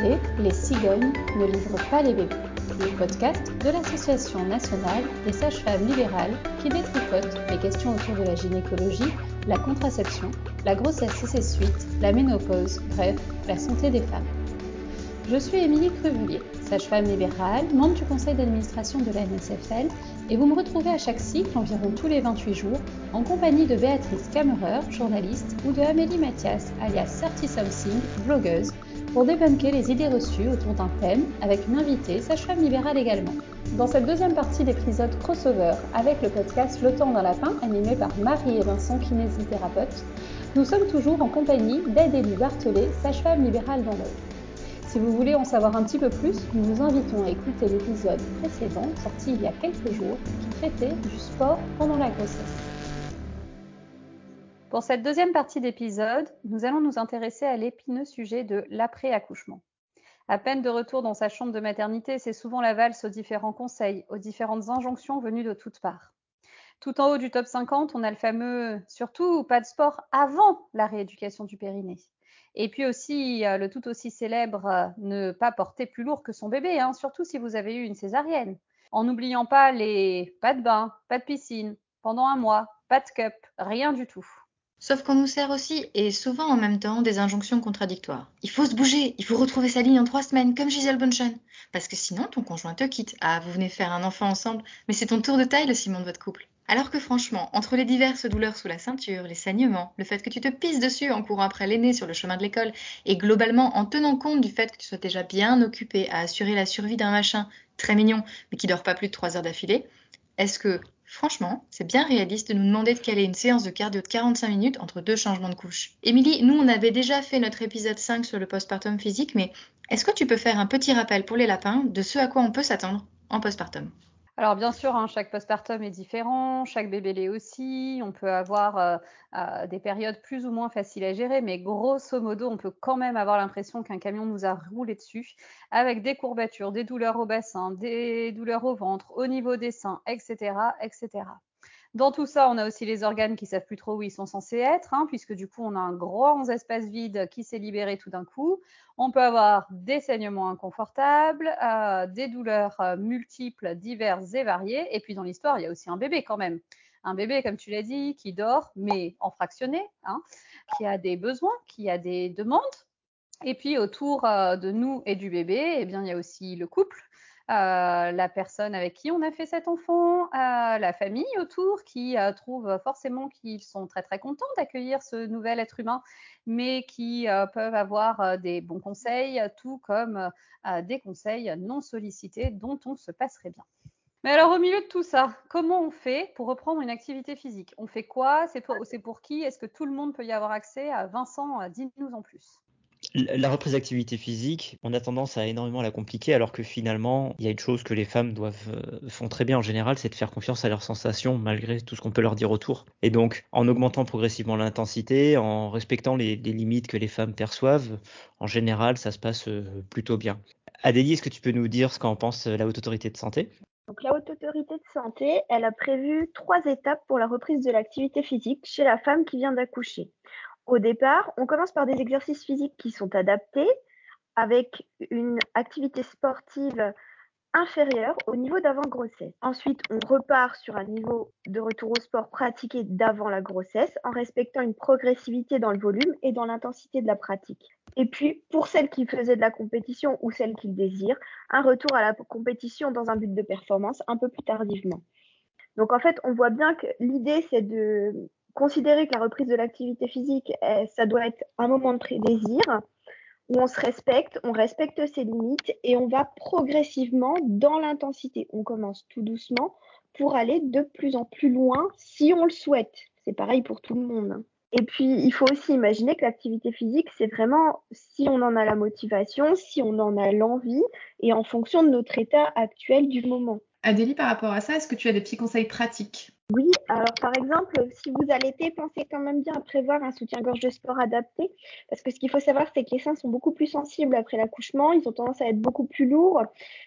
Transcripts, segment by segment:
Les cigognes ne livrent pas les bébés, le podcast de l'Association nationale des sages-femmes libérales qui détricote les questions autour de la gynécologie, la contraception, la grossesse et ses suites, la ménopause, bref, la santé des femmes. Je suis Émilie Cruvelier, sage-femme libérale, membre du conseil d'administration de la NSFL, et vous me retrouvez à chaque cycle, environ tous les 28 jours, en compagnie de Béatrice Kammerer, journaliste, ou de Amélie Mathias, alias 30 Something, blogueuse, pour débunker les idées reçues autour d'un thème, avec une invitée, sage-femme libérale également. Dans cette deuxième partie d'épisode crossover avec le podcast Le temps d'un lapin, animé par Marie et Vincent, kinésithérapeutes, nous sommes toujours en compagnie d'Adélie Barthelet, sage-femme libérale dans l'œil. Si vous voulez en savoir un petit peu plus, nous vous invitons à écouter l'épisode précédent sorti il y a quelques jours qui traitait du sport pendant la grossesse. Pour cette deuxième partie d'épisode, nous allons nous intéresser à l'épineux sujet de l'après-accouchement. À peine de retour dans sa chambre de maternité, c'est souvent la valse aux différents conseils, aux différentes injonctions venues de toutes parts. Tout en haut du top 50, on a le fameux surtout pas de sport avant la rééducation du périnée. Et puis aussi, euh, le tout aussi célèbre, euh, ne pas porter plus lourd que son bébé, hein, surtout si vous avez eu une césarienne. En n'oubliant pas les pas de bain, pas de piscine, pendant un mois, pas de cup, rien du tout. Sauf qu'on nous sert aussi, et souvent en même temps, des injonctions contradictoires. Il faut se bouger, il faut retrouver sa ligne en trois semaines, comme Gisèle Bunchen. Parce que sinon, ton conjoint te quitte. Ah, vous venez faire un enfant ensemble, mais c'est ton tour de taille le ciment de votre couple. Alors que franchement, entre les diverses douleurs sous la ceinture, les saignements, le fait que tu te pisses dessus en courant après l'aîné sur le chemin de l'école, et globalement en tenant compte du fait que tu sois déjà bien occupé à assurer la survie d'un machin très mignon, mais qui dort pas plus de 3 heures d'affilée, est-ce que, franchement, c'est bien réaliste de nous demander de caler une séance de cardio de 45 minutes entre deux changements de couche. Émilie, nous on avait déjà fait notre épisode 5 sur le postpartum physique, mais est-ce que tu peux faire un petit rappel pour les lapins de ce à quoi on peut s'attendre en postpartum? Alors bien sûr, hein, chaque postpartum est différent, chaque bébé l'est aussi. On peut avoir euh, euh, des périodes plus ou moins faciles à gérer, mais grosso modo, on peut quand même avoir l'impression qu'un camion nous a roulé dessus, avec des courbatures, des douleurs au bassin, des douleurs au ventre, au niveau des seins, etc., etc. Dans tout ça, on a aussi les organes qui savent plus trop où ils sont censés être, hein, puisque du coup, on a un grand espace vide qui s'est libéré tout d'un coup. On peut avoir des saignements inconfortables, euh, des douleurs euh, multiples, diverses et variées. Et puis dans l'histoire, il y a aussi un bébé quand même. Un bébé, comme tu l'as dit, qui dort, mais en fractionné, hein, qui a des besoins, qui a des demandes. Et puis autour euh, de nous et du bébé, eh bien, il y a aussi le couple euh, la personne avec qui on a fait cet enfant, euh, la famille autour qui euh, trouve forcément qu'ils sont très très contents d'accueillir ce nouvel être humain, mais qui peuvent avoir des bons conseils, tout comme des conseils non sollicités dont on se passerait bien. Mais alors au milieu de tout ça, comment on fait pour reprendre une activité physique? On fait quoi? C'est pour, pour, qui? Est-ce que tout le monde peut y avoir accès? Vincent, dis-nous en plus. La reprise d'activité physique, on a tendance à énormément la compliquer, alors que finalement, il y a une chose que les femmes doivent euh, font très bien en général, c'est de faire confiance à leurs sensations malgré tout ce qu'on peut leur dire autour. Et donc, en augmentant progressivement l'intensité, en respectant les, limites que les femmes perçoivent, en général, ça se passe euh, plutôt bien. Adélie, est-ce que tu peux nous dire ce qu'en pense euh, la Haute Autorité de Santé? Donc, la Haute Autorité de Santé, elle a prévu trois étapes pour la reprise de l'activité physique chez la femme qui vient d'accoucher. Au départ, on commence par des exercices physiques qui sont adaptés avec une activité sportive inférieure au niveau d'avant-grossesse. Ensuite, on repart sur un niveau de retour au sport pratiqué d'avant la grossesse en respectant une progressivité dans le volume et dans l'intensité de la pratique. Et puis, pour celles qui faisaient de la compétition ou celles qui le désirent, un retour à la compétition dans un but de performance un peu plus tardivement. Donc en fait, on voit bien que l'idée, c'est de considérer que la reprise de l'activité physique, eh, ça doit être un moment de désir où on se respecte, on respecte ses limites et on va progressivement dans l'intensité. On commence tout doucement pour aller de plus en plus loin si on le souhaite. C'est pareil pour tout le monde. Et puis, il faut aussi imaginer que l'activité physique, c'est vraiment si on en a la motivation, si on en a l'envie et en fonction de notre état actuel du moment. Adélie, par rapport à ça, est-ce que tu as des petits conseils pratiques? Oui, alors par exemple, si vous allaitez, pensez quand même bien à prévoir un soutien-gorge de sport adapté, parce que ce qu'il faut savoir, c'est que les seins sont beaucoup plus sensibles après l'accouchement, ils ont tendance à être beaucoup plus lourds.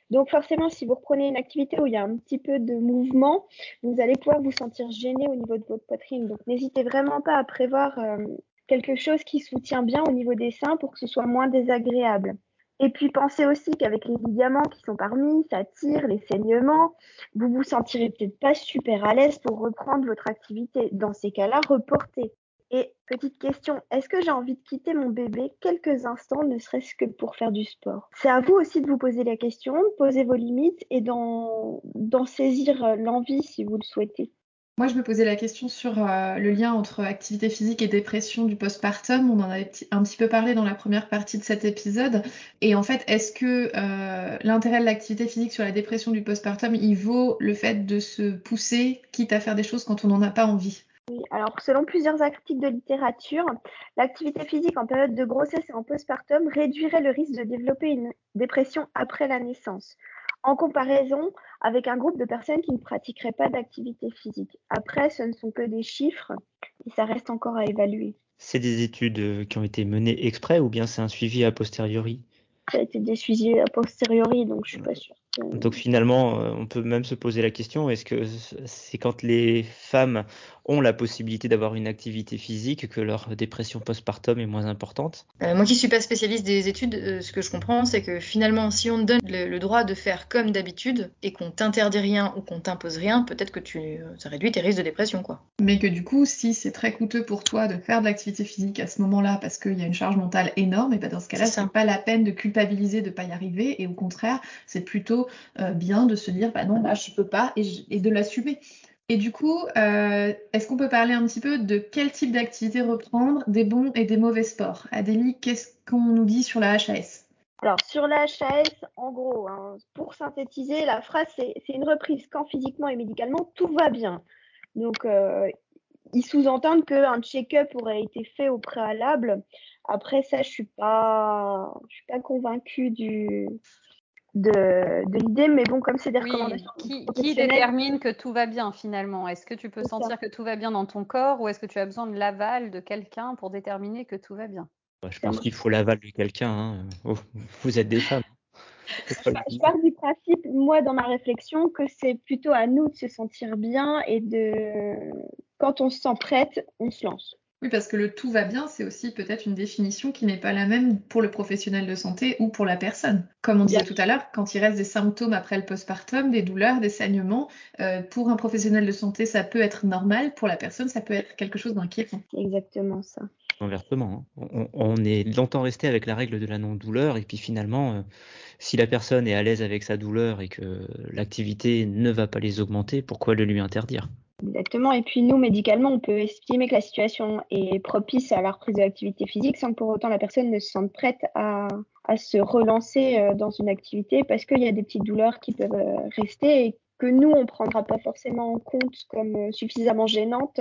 Donc forcément, si vous reprenez une activité où il y a un petit peu de mouvement, vous allez pouvoir vous sentir gêné au niveau de votre poitrine. Donc n'hésitez vraiment pas à prévoir euh, quelque chose qui soutient bien au niveau des seins pour que ce soit moins désagréable. Et puis pensez aussi qu'avec les ligaments qui sont parmi, ça tire, les saignements, vous vous sentirez peut-être pas super à l'aise pour reprendre votre activité. Dans ces cas-là, reportez. Et petite question, est-ce que j'ai envie de quitter mon bébé quelques instants, ne serait-ce que pour faire du sport? C'est à vous aussi de vous poser la question, de poser vos limites et d'en saisir l'envie si vous le souhaitez. Moi, je me posais la question sur euh, le lien entre activité physique et dépression du postpartum. On en avait un petit peu parlé dans la première partie de cet épisode. Et en fait, est-ce que euh, l'intérêt de l'activité physique sur la dépression du postpartum, il vaut le fait de se pousser, quitte à faire des choses quand on n'en a pas envie? Oui, alors selon plusieurs articles de littérature, l'activité physique en période de grossesse et en postpartum réduirait le risque de développer une dépression après la naissance en comparaison avec un groupe de personnes qui ne pratiqueraient pas d'activité physique. Après, ce ne sont que des chiffres et ça reste encore à évaluer. C'est des études euh, qui ont été menées exprès ou bien c'est un suivi a posteriori? Ça a été des suivis a posteriori, donc je suis pas sûre. Donc finalement, euh, on peut même se poser la question, est-ce que c'est quand les femmes ont la possibilité d'avoir une activité physique que leur dépression postpartum est moins importante? Euh, Moi qui suis pas spécialiste des études, euh, ce que je comprends, c'est que finalement, si on te donne le, droit de faire comme d'habitude et qu'on t'interdit rien ou qu'on t'impose rien, peut-être que tu, ça réduit tes risques de dépression, quoi. Mais que du coup, si c'est très coûteux pour toi de faire de l'activité physique à ce moment-là parce qu'il y a une charge mentale énorme, et ben dans ce cas-là, c'est pas la peine de culpabiliser de pas y arriver, et au contraire, c'est plutôt euh, bien de se dire bah non là je peux pas et, de l'assumer. Et du coup, euh, est-ce qu'on peut parler un petit peu de quel type d'activité reprendre, des bons et des mauvais sports? Adélie, qu'est-ce qu'on nous dit sur la HAS alors sur la HAS, en gros, hein, pour synthétiser, la phrase c'est une reprise quand physiquement et médicalement tout va bien. Donc euh, ils sous-entendent qu'un check-up aurait été fait au préalable. Après ça, je suis suis pas convaincue du, de, l'idée, mais bon, comme c'est des recommandations. Qui, détermine que tout va bien finalement? Est-ce que tu peux sentir que tout va bien dans ton corps ou est-ce que tu as besoin de l'aval de quelqu'un pour déterminer que tout va bien? Je pense qu'il faut l'aval de quelqu'un. Hein. Oh, vous êtes des femmes. Je pars du principe, moi, dans ma réflexion, que c'est plutôt à nous de se sentir bien et de, quand on se sent prête, on se lance. Oui, parce que le tout va bien, c'est aussi peut-être une définition qui n'est pas la même pour le professionnel de santé ou pour la personne. Comme on disait tout à l'heure, quand il reste des symptômes après le postpartum, des douleurs, des saignements, euh, pour un professionnel de santé, ça peut être normal. Pour la personne, ça peut être quelque chose d'inquiétant. Exactement ça. Inversement, hein. on, est longtemps resté avec la règle de la non-douleur et puis finalement, euh, si la personne est à l'aise avec sa douleur et que l'activité ne va pas les augmenter, pourquoi le lui interdire? Exactement. Et puis nous, médicalement, on peut estimer que la situation est propice à la reprise de l'activité physique sans que pour autant la personne ne se sente prête à, se relancer euh, dans une activité parce qu'il y a des petites douleurs qui peuvent euh, rester et que nous, on ne prendra pas forcément en compte comme euh, suffisamment gênantes,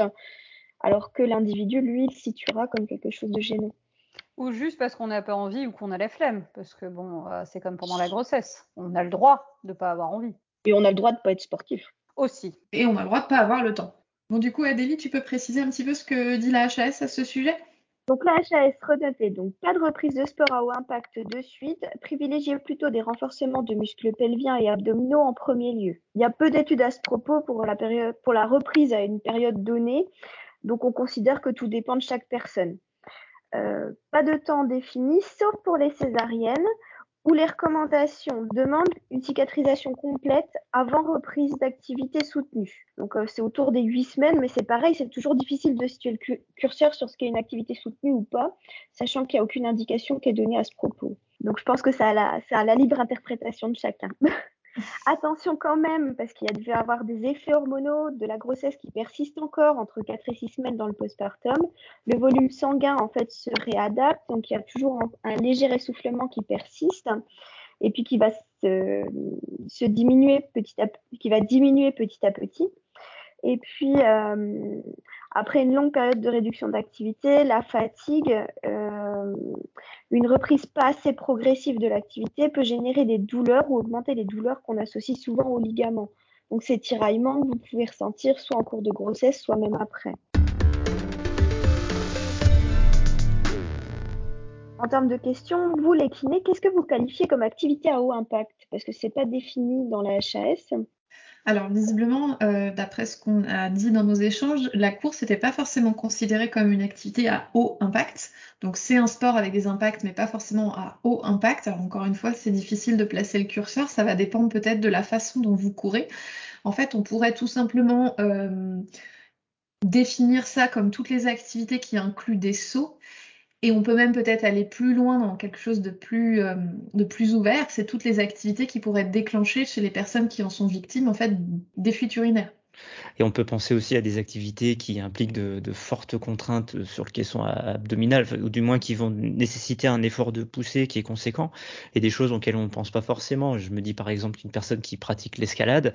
alors que l'individu, lui, le situera comme quelque chose de gênant. Ou juste parce qu'on n'a pas envie ou qu'on a la flemme, parce que bon, c'est comme pendant la grossesse, on a le droit de ne pas avoir envie. Et on a le droit de ne pas être sportif aussi. Et on a le droit de pas avoir le temps. Bon, du coup, Adélie, tu peux préciser un petit peu ce que dit la HAS à ce sujet? Donc la HAS renotée, donc pas de reprise de sport à haut impact de suite, privilégiez plutôt des renforcements de muscles pelviens et abdominaux en premier lieu. Il y a peu d'études à ce propos pour la, période, pour la reprise à une période donnée, donc on considère que tout dépend de chaque personne. Euh, pas de temps défini, sauf pour les césariennes, où les recommandations demandent une cicatrisation complète avant reprise d'activité soutenue. Donc euh, c'est autour des huit semaines, mais c'est pareil, c'est toujours difficile de situer le curseur sur ce qu'est une activité soutenue ou pas, sachant qu'il n'y a aucune indication qui est donnée à ce propos. Donc je pense que c'est à la libre interprétation de chacun. Attention quand même, parce qu'il y a dû avoir des effets hormonaux de la grossesse qui persistent encore entre 4 et 6 semaines dans le postpartum. Le volume sanguin, en fait, se réadapte, donc il y a toujours un, léger essoufflement qui persiste et puis qui va se, diminuer petit à qui va diminuer petit à petit. Et puis, euh, après une longue période de réduction d'activité, la fatigue, euh, une reprise pas assez progressive de l'activité peut générer des douleurs ou augmenter les douleurs qu'on associe souvent aux ligaments. Donc, ces tiraillements que vous pouvez ressentir soit en cours de grossesse, soit même après. En termes de questions, vous les kinés, qu'est-ce que vous qualifiez comme activité à haut impact? Parce que ce n'est pas défini dans la HAS. Alors visiblement, euh, d'après ce qu'on a dit dans nos échanges, la course n'était pas forcément considérée comme une activité à haut impact. Donc c'est un sport avec des impacts, mais pas forcément à haut impact. Alors encore une fois, c'est difficile de placer le curseur. Ça va dépendre peut-être de la façon dont vous courez. En fait, on pourrait tout simplement euh, définir ça comme toutes les activités qui incluent des sauts. Et on peut même peut-être aller plus loin dans quelque chose de plus, euh, de plus ouvert, c'est toutes les activités qui pourraient être déclenchées chez les personnes qui en sont victimes en fait des fuites urinaires. Et on peut penser aussi à des activités qui impliquent de, fortes contraintes sur le caisson abdominal, ou du moins qui vont nécessiter un effort de poussée qui est conséquent, et des choses auxquelles on ne pense pas forcément. Je me dis par exemple qu'une personne qui pratique l'escalade,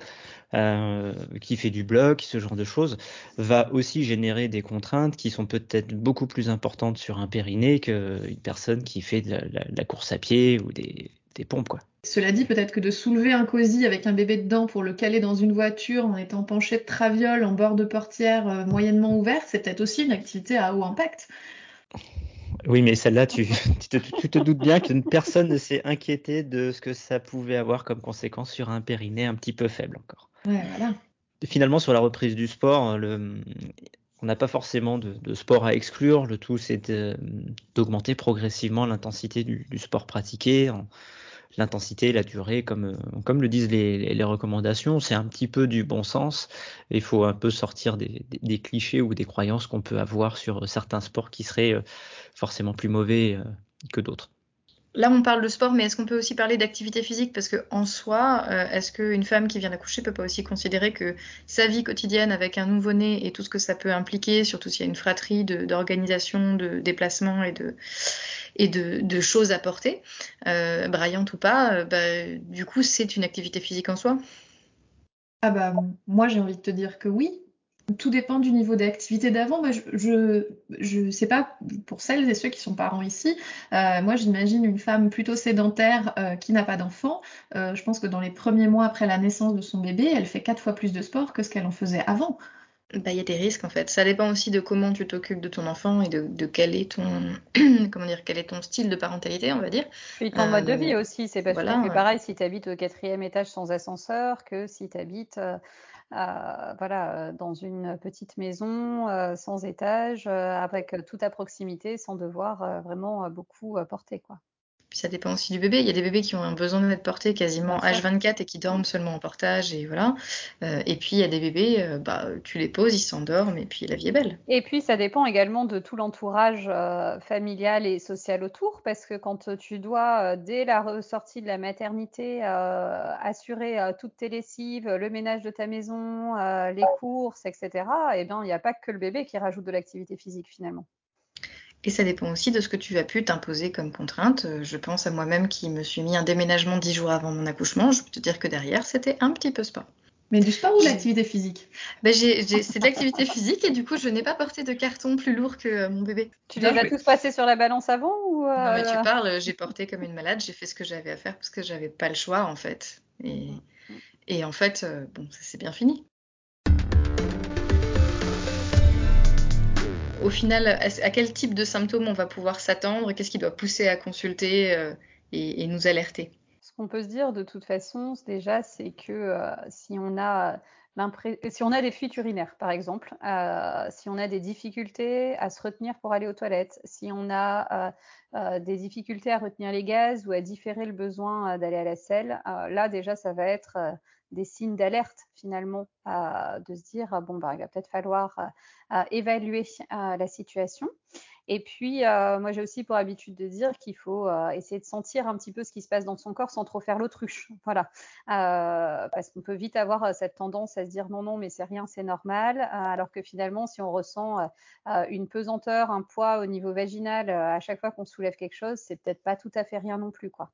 euh, qui fait du bloc, ce genre de choses, va aussi générer des contraintes qui sont peut-être beaucoup plus importantes sur un périnée qu'une personne qui fait de la course à pied ou des, pompes, quoi. Cela dit, peut-être que de soulever un cosy avec un bébé dedans pour le caler dans une voiture en étant penché de traviole en bord de portière euh, moyennement ouvert, c'est peut-être aussi une activité à haut impact. Oui, mais celle-là, tu, te, doutes bien qu'une personne ne s'est inquiétée de ce que ça pouvait avoir comme conséquence sur un périnée un petit peu faible encore. Ouais, voilà. Finalement, sur la reprise du sport, le, on n'a pas forcément de, sport à exclure. Le tout, c'est d'augmenter progressivement l'intensité du, sport pratiqué. L'intensité, la durée, comme, comme le disent les, recommandations, c'est un petit peu du bon sens. Il faut un peu sortir des, clichés ou des croyances qu'on peut avoir sur certains sports qui seraient euh, forcément plus mauvais euh, que d'autres. Là, on parle de sport, mais est-ce qu'on peut aussi parler d'activité physique? Parce que en soi, euh, est-ce qu'une femme qui vient d'accoucher peut pas aussi considérer que sa vie quotidienne avec un nouveau-né et tout ce que ça peut impliquer, surtout s'il y a une fratrie d'organisation, de, déplacements et de, et de, choses à porter, euh, ou pas, euh, bah, du coup, c'est une activité physique en soi? Ah bah moi j'ai envie de te dire que oui, tout dépend du niveau d'activité d'avant. Moi, je, je, sais pas pour celles et ceux qui sont parents ici. Euh, moi, j'imagine une femme plutôt sédentaire euh, qui n'a pas d'enfant. Euh, je pense que dans les premiers mois après la naissance de son bébé, elle fait quatre fois plus de sport que ce qu'elle en faisait avant. Bah, il y a des risques en fait. Ça dépend aussi de comment tu t'occupes de ton enfant et de, quel est ton comment dire quel est ton style de parentalité, on va dire. Et ton mode de vie aussi. C'est parce que pareil si tu habites au quatrième étage sans ascenseur que si tu habites voilà, dans une petite maison sans étage, avec tout à proximité, sans devoir vraiment beaucoup porter. Quoi. Puis ça dépend aussi du bébé. Il y a des bébés qui ont un besoin d'être portés quasiment H24 et qui dorment seulement en portage et voilà. Euh, et puis il y a des bébés, euh, bah, tu les poses, ils s'endorment et puis la vie est belle. Et puis ça dépend également de tout l'entourage euh, familial et social autour parce que quand tu dois dès la ressortie de la maternité assurer toutes tes lessives, le ménage de ta maison, les courses, etc. Eh bien il n'y a pas que le bébé qui rajoute de l'activité physique finalement. Et ça dépend aussi de ce que tu as pu t'imposer comme contrainte. Euh, je pense à moi-même qui me suis mis un déménagement dix jours avant mon accouchement. Je peux te dire que derrière, c'était un petit peu sport. Mais du sport ou l'activité physique? Ben C'est de l'activité physique et du coup, je n'ai pas porté de carton plus lourd que euh, mon bébé. Tu les as tous passés sur la balance avant ou Non, mais tu euh, parles, j'ai porté comme une malade, j'ai fait ce que j'avais à faire parce que j'avais pas le choix en fait. Et, et en fait, bon, ça s'est bien fini. Au final, à quel type de symptômes on va pouvoir s'attendre? Qu'est-ce qui doit pousser à consulter euh, et, nous alerter? Ce qu'on peut se dire de toute façon, déjà, c'est que euh, si on a des fuites urinaires, par exemple, euh, si on a des difficultés à se retenir pour aller aux toilettes, si on a des difficultés à retenir les gaz ou à différer le besoin d'aller à la selle, là déjà ça va être des signes d'alerte finalement, de se dire bon bah il va peut-être falloir évaluer la situation. Et puis moi j'ai aussi pour habitude de dire qu'il faut essayer de sentir un petit peu ce qui se passe dans son corps sans trop faire l'autruche, voilà, parce qu'on peut vite avoir cette tendance à se dire non non mais c'est rien c'est normal, alors que finalement si on ressent une pesanteur, un poids au niveau vaginal à chaque fois qu'on soulève quelque chose, c'est peut-être pas tout à fait rien non plus quoi.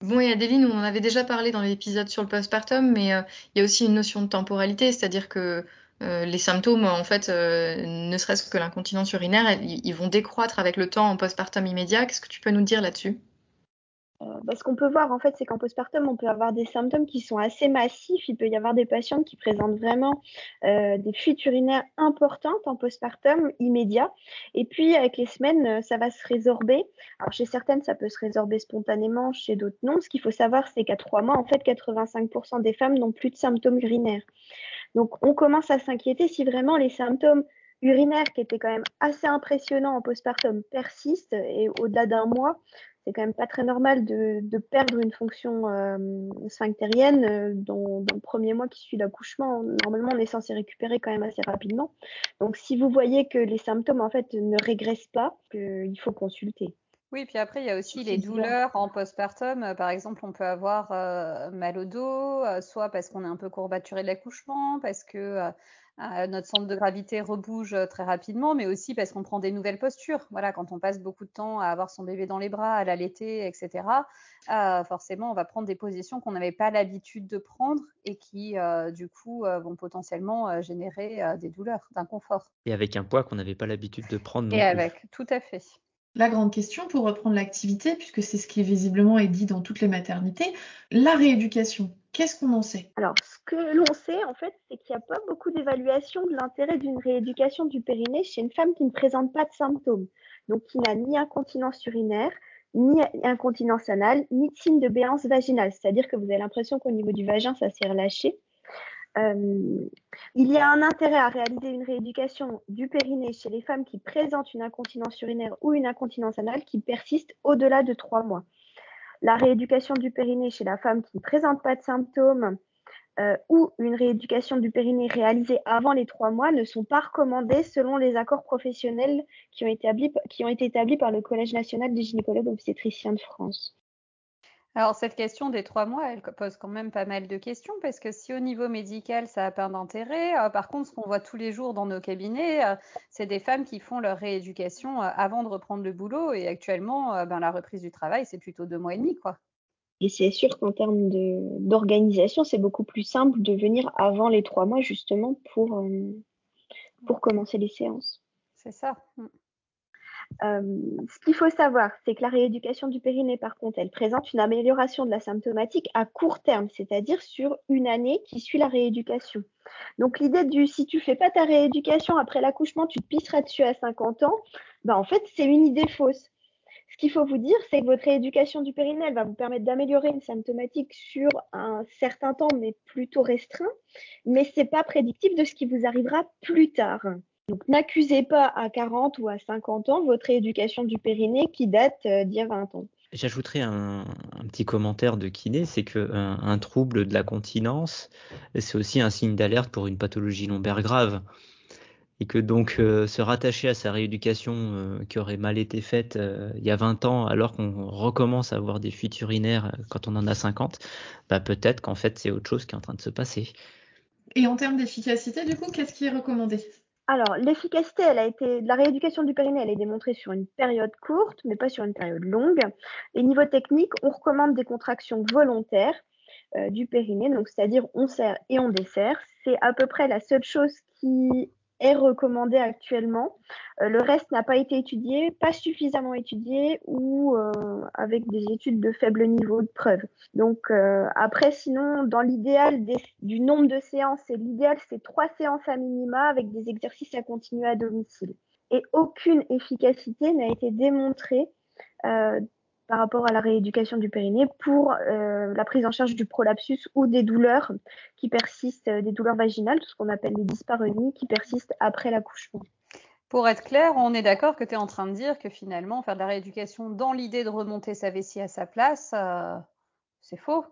Bon, il y a des on en avait déjà parlé dans l'épisode sur le postpartum, mais euh, il y a aussi une notion de temporalité, c'est-à-dire que euh, les symptômes, en fait, euh, ne serait-ce que l'incontinence urinaire, ils vont décroître avec le temps en postpartum immédiat. Qu'est-ce que tu peux nous dire là-dessus? Bah, ce qu'on peut voir en fait, c'est qu'en postpartum, on peut avoir des symptômes qui sont assez massifs. Il peut y avoir des patientes qui présentent vraiment euh, des fuites urinaires importantes en postpartum immédiat. Et puis avec les semaines, euh, ça va se résorber. Alors chez certaines, ça peut se résorber spontanément, chez d'autres non. Ce qu'il faut savoir, c'est qu'à trois mois, en fait, 85% des femmes n'ont plus de symptômes urinaires. Donc on commence à s'inquiéter si vraiment les symptômes urinaires qui étaient quand même assez impressionnants en postpartum persistent et au-delà d'un mois, c'est quand même pas très normal de, perdre une fonction euh, sphinctérienne euh, dans, le premier mois qui suit l'accouchement. Normalement, on est censé récupérer quand même assez rapidement. Donc, si vous voyez que les symptômes en fait ne régressent pas, il faut consulter. Oui, puis après, il y a aussi les douleurs en postpartum. Par exemple, on peut avoir euh, mal au dos, soit parce qu'on est un peu courbaturé de l'accouchement, parce que notre centre de gravité rebouge euh, très rapidement, mais aussi parce qu'on prend des nouvelles postures. Voilà, quand on passe beaucoup de temps à avoir son bébé dans les bras, à l'allaiter, etc., euh, forcément, on va prendre des positions qu'on n'avait pas l'habitude de prendre et qui, euh, du coup, vont potentiellement générer des douleurs, d'inconfort. Et avec un poids qu'on n'avait pas l'habitude de prendre. et avec, tout à fait. La grande question pour reprendre l'activité, puisque c'est ce qui visiblement est dit dans toutes les maternités, la rééducation. Qu'est-ce qu'on en sait? Alors, ce que l'on sait, en fait, c'est qu'il n'y a pas beaucoup d'évaluation de l'intérêt d'une rééducation du périnée chez une femme qui ne présente pas de symptômes, donc qui n'a ni incontinence urinaire, ni incontinence anale, ni de signe de béance vaginale, c'est-à-dire que vous avez l'impression qu'au niveau du vagin, ça s'est relâché. Euh, il y a un intérêt à réaliser une rééducation du périnée chez les femmes qui présentent une incontinence urinaire ou une incontinence anale qui persiste au-delà de trois mois. La rééducation du périnée chez la femme qui ne présente pas de symptômes euh, ou une rééducation du périnée réalisée avant les trois mois ne sont pas recommandées selon les accords professionnels qui ont été établis, qui ont été établis par le Collège national des gynécologues obstétriciens de France. Alors cette question des trois mois, elle pose quand même pas mal de questions parce que si au niveau médical ça a pas d'intérêt, euh, par contre ce qu'on voit tous les jours dans nos cabinets, euh, c'est des femmes qui font leur rééducation euh, avant de reprendre le boulot et actuellement ben, la reprise du travail c'est plutôt deux mois et demi quoi. Et c'est sûr qu'en termes d'organisation c'est beaucoup plus simple de venir avant les trois mois justement pour, pour commencer les séances. C'est ça. Euh, ce qu'il faut savoir, c'est que la rééducation du périnée, par contre, elle présente une amélioration de la symptomatique à court terme, c'est-à-dire sur une année qui suit la rééducation. Donc l'idée du si tu fais pas ta rééducation après l'accouchement, tu te pisseras dessus à 50 ans, ben en fait c'est une idée fausse. Ce qu'il faut vous dire, c'est que votre rééducation du périnée, elle va vous permettre d'améliorer une symptomatique sur un certain temps, mais plutôt restreint, mais c'est pas prédictif de ce qui vous arrivera plus tard. Donc n'accusez pas à 40 ou à 50 ans votre rééducation du périnée qui date euh, d'il y a 20 ans. J'ajouterais un, petit commentaire de kiné, c'est qu'un un trouble de la continence, c'est aussi un signe d'alerte pour une pathologie lombaire grave. Et que donc euh, se rattacher à sa rééducation euh, qui aurait mal été faite il y a 20 ans, alors qu'on recommence à avoir des fuites urinaires quand on en a 50, bah peut-être qu'en fait c'est autre chose qui est en train de se passer. Et en termes d'efficacité, du coup, qu'est-ce qui est recommandé? Alors, l'efficacité, elle a été, la rééducation du périnée, elle est démontrée sur une période courte, mais pas sur une période longue. Les niveaux techniques, on recommande des contractions volontaires euh, du périnée, donc c'est-à-dire on serre et on dessert. C'est à peu près la seule chose qui est recommandé actuellement. Euh, le reste n'a pas été étudié, pas suffisamment étudié ou euh, avec des études de faible niveau de preuve. Donc euh, après, sinon, dans l'idéal du nombre de séances, l'idéal c'est trois séances à minima avec des exercices à continuer à domicile. Et aucune efficacité n'a été démontrée par rapport à la rééducation du périnée pour euh, la prise en charge du prolapsus ou des douleurs qui persistent, euh, des douleurs vaginales, tout ce qu'on appelle les dyspareunies qui persistent après l'accouchement. Pour être clair, on est d'accord que tu es en train de dire que finalement, faire de la rééducation dans l'idée de remonter sa vessie à sa place, euh, c'est faux.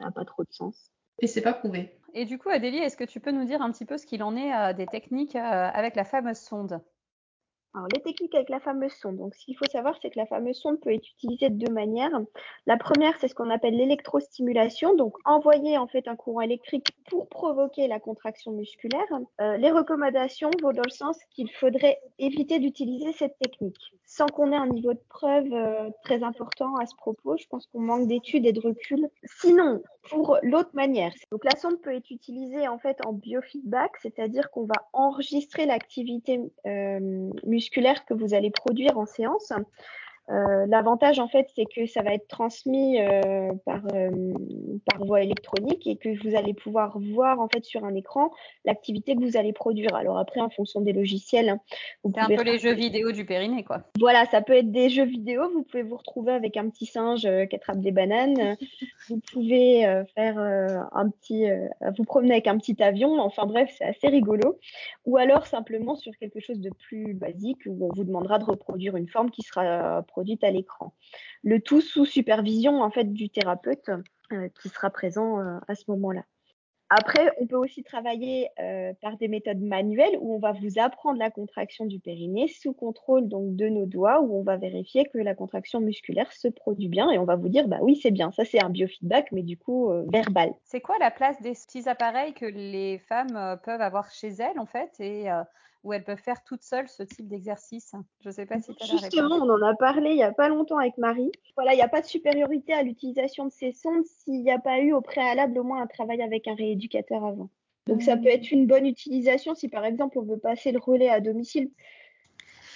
Ça n'a pas trop de sens. Et c'est pas prouvé. Et du coup, Adélie, est-ce que tu peux nous dire un petit peu ce qu'il en est des techniques avec la fameuse sonde? Alors, les techniques avec la fameuse sonde. Donc, ce qu'il faut savoir, c'est que la fameuse sonde peut être utilisée de deux manières. La première, c'est ce qu'on appelle l'électrostimulation, donc envoyer en fait un courant électrique pour provoquer la contraction musculaire. Euh, les recommandations vont dans le sens qu'il faudrait éviter d'utiliser cette technique, sans qu'on ait un niveau de preuve euh, très important à ce propos. Je pense qu'on manque d'études et de recul. Sinon, pour l'autre manière, donc la sonde peut être utilisée en fait en biofeedback, c'est-à-dire qu'on va enregistrer l'activité euh, musculaire que vous allez produire en séance. Euh, l'avantage, en fait, c'est que ça va être transmis euh, par, euh, par voie électronique et que vous allez pouvoir voir, en fait, sur un écran l'activité que vous allez produire. Alors après, en fonction des logiciels, hein, c'est un peu les jeux vidéo du périnée, quoi. Voilà, ça peut être des jeux vidéo. Vous pouvez vous retrouver avec un petit singe qui attrape des bananes. vous pouvez faire un petit, vous promener avec un petit avion. Enfin bref, c'est assez rigolo. Ou alors simplement sur quelque chose de plus basique où on vous demandera de reproduire une forme qui sera produite à l'écran. Le tout sous supervision en fait du thérapeute euh, qui sera présent euh, à ce moment-là. Après, on peut aussi travailler euh, par des méthodes manuelles où on va vous apprendre la contraction du périnée sous contrôle donc de nos doigts, où on va vérifier que la contraction musculaire se produit bien et on va vous dire bah oui c'est bien, ça c'est un biofeedback mais du coup verbal. C'est quoi la place des petits appareils que les femmes peuvent avoir chez elles en fait et où elles peuvent faire toutes seules ce type d'exercice Je ne sais pas si tu as Justement, on en a parlé il n'y a pas longtemps avec Marie. Voilà, il n'y a pas de supériorité à l'utilisation de ces sondes s'il n'y a pas eu au préalable au moins un travail avec un rééducateur avant. Donc ça peut mmh. être une bonne utilisation si par exemple on veut passer le relais à domicile.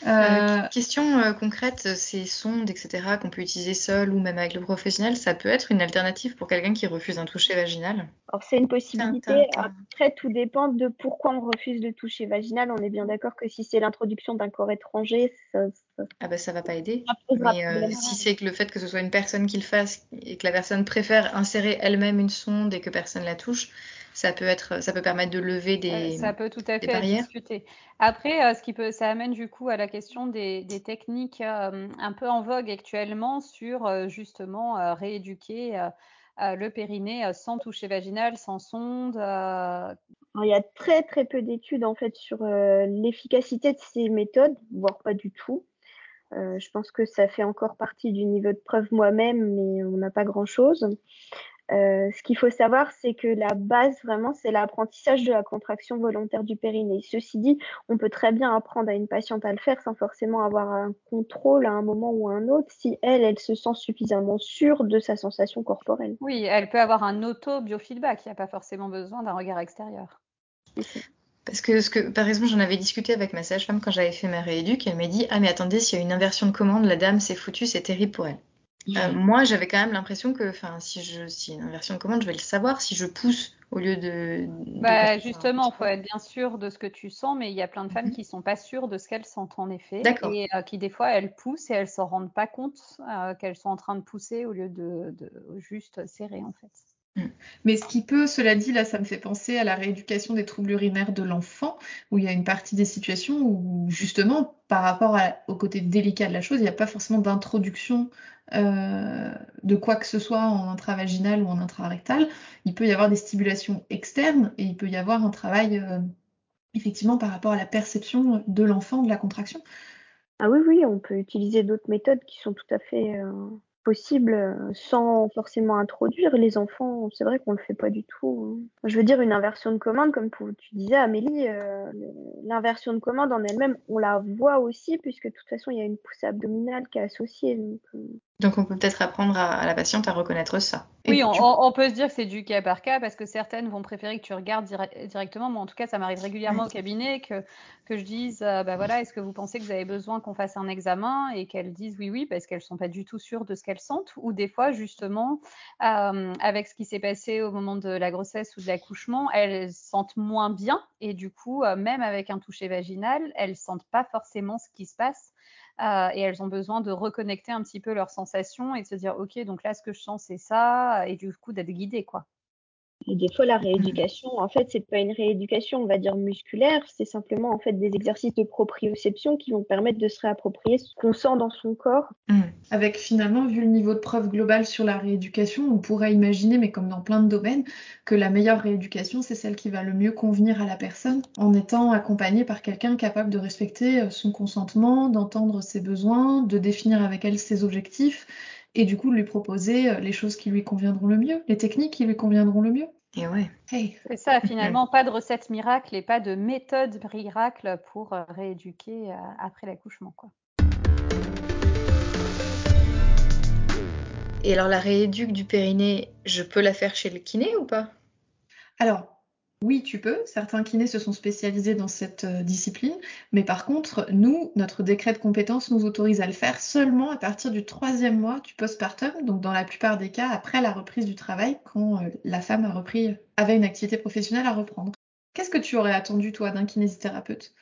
Euh, euh, question euh, concrète, ces sondes, etc., qu'on peut utiliser seul ou même avec le professionnel, ça peut être une alternative pour quelqu'un qui refuse un toucher vaginal? Alors c'est une possibilité. Après, tout dépend de pourquoi on refuse le toucher vaginal. On est bien d'accord que si c'est l'introduction d'un corps étranger, ça, ça... Ah ça va pas aider. Mais si c'est que le fait que ce soit une personne qui le fasse et que la personne préfère insérer elle-même une sonde et que personne la touche, ça peut être, ça peut permettre de lever des Ça peut tout à fait discuter. Après, euh, ce qui peut, ça amène du coup à la question des, techniques euh, un peu en vogue actuellement sur euh, justement rééduquer le périnée sans toucher vaginal, sans sonde. il y a très très peu d'études en fait sur l'efficacité de ces méthodes, voire pas du tout. je pense que ça fait encore partie du niveau de preuve moi-même, mais on n'a pas grand-chose. Euh, ce qu'il faut savoir, c'est que la base, vraiment, c'est l'apprentissage de la contraction volontaire du périnée. Ceci dit, on peut très bien apprendre à une patiente à le faire sans forcément avoir un contrôle à un moment ou à un autre, si elle, elle se sent suffisamment sûre de sa sensation corporelle. Oui, elle peut avoir un auto-biofeedback, il n'y a pas forcément besoin d'un regard extérieur. Parce que, ce que, par exemple, j'en avais discuté avec ma sage-femme quand j'avais fait ma rééduque, elle m'a dit Ah, mais attendez, s'il y a une inversion de commande, la dame, c'est foutu, c'est terrible pour elle. Euh, moi, j'avais quand même l'impression que, enfin, si je, si une inversion de commande, je vais le savoir si je pousse au lieu de. bah, justement, il faut être bien sûr de ce que tu sens, mais il y a plein de femmes mhm. qui sont pas sûres de ce qu'elles sentent en effet, et euh, qui des fois elles poussent et elles s'en rendent pas compte euh, qu'elles sont en train de pousser au lieu de, de juste serrer en fait. Mm. Mais ce qui peut, cela dit, là, ça me fait penser à la rééducation des troubles urinaires de l'enfant, où il y a une partie des situations où, justement, par rapport au côté délicat de la chose, il n'y a pas forcément d'introduction euh, de quoi que ce soit en intravaginal ou en intrarectal. Il peut y avoir des stimulations externes et il peut y avoir un travail, euh, effectivement, par rapport à la perception de l'enfant de la contraction. Ah oui, oui, on peut utiliser d'autres méthodes qui sont tout à fait euh, possible euh, sans forcément introduire les enfants. C'est vrai qu'on le fait pas du tout. Hein. Je veux dire une inversion de commande, comme tu disais Amélie, l'inversion de commande en elle-même, on la voit aussi puisque de toute façon il y a une poussée abdominale qui est associée. Donc on peut peut-être apprendre à, la patiente à reconnaître ça. Oui, on, peut se dire que c'est du cas par cas parce que certaines vont préférer que tu regardes directement. Moi, en tout cas, ça m'arrive régulièrement au cabinet que, que je dise, euh, bah voilà, est-ce que vous pensez que vous avez besoin qu'on fasse un examen? Et qu'elles disent oui, oui, parce qu'elles sont pas du tout sûres de ce qu'elles sentent. Ou des fois, justement, euh, avec ce qui s'est passé au moment de la grossesse ou de l'accouchement, elles sentent moins bien et du coup, euh, même avec un toucher vaginal, elles sentent pas forcément ce qui se passe. Euh, et elles ont besoin de reconnecter un petit peu leurs sensations et de se dire ok donc là ce que je sens c'est ça et du coup d'être guidée quoi. Et des fois, la rééducation, en fait, c'est pas une rééducation, on va dire musculaire, c'est simplement en fait des exercices de proprioception qui vont permettre de se réapproprier ce qu'on sent dans son corps. Mmh. Avec finalement, vu le niveau de preuve globale sur la rééducation, on pourrait imaginer, mais comme dans plein de domaines, que la meilleure rééducation, c'est celle qui va le mieux convenir à la personne, en étant accompagnée par quelqu'un capable de respecter euh, son consentement, d'entendre ses besoins, de définir avec elle ses objectifs et du coup lui proposer euh, les choses qui lui conviendront le mieux, les techniques qui lui conviendront le mieux. Et ouais. C'est ça, finalement, pas de recette miracle et pas de méthode miracle pour euh, rééduquer euh, après l'accouchement. quoi. Et alors la rééduque du périnée, je peux la faire chez le kiné ou pas? Alors, oui, tu peux. Certains kinés se sont spécialisés dans cette euh, discipline, mais par contre, nous, notre décret de compétence nous autorise à le faire seulement à partir du troisième mois du postpartum, donc dans la plupart des cas après la reprise du travail, quand euh, la femme avait une activité professionnelle à reprendre. Qu'est-ce que tu aurais attendu, toi, d'un kinésithérapeute?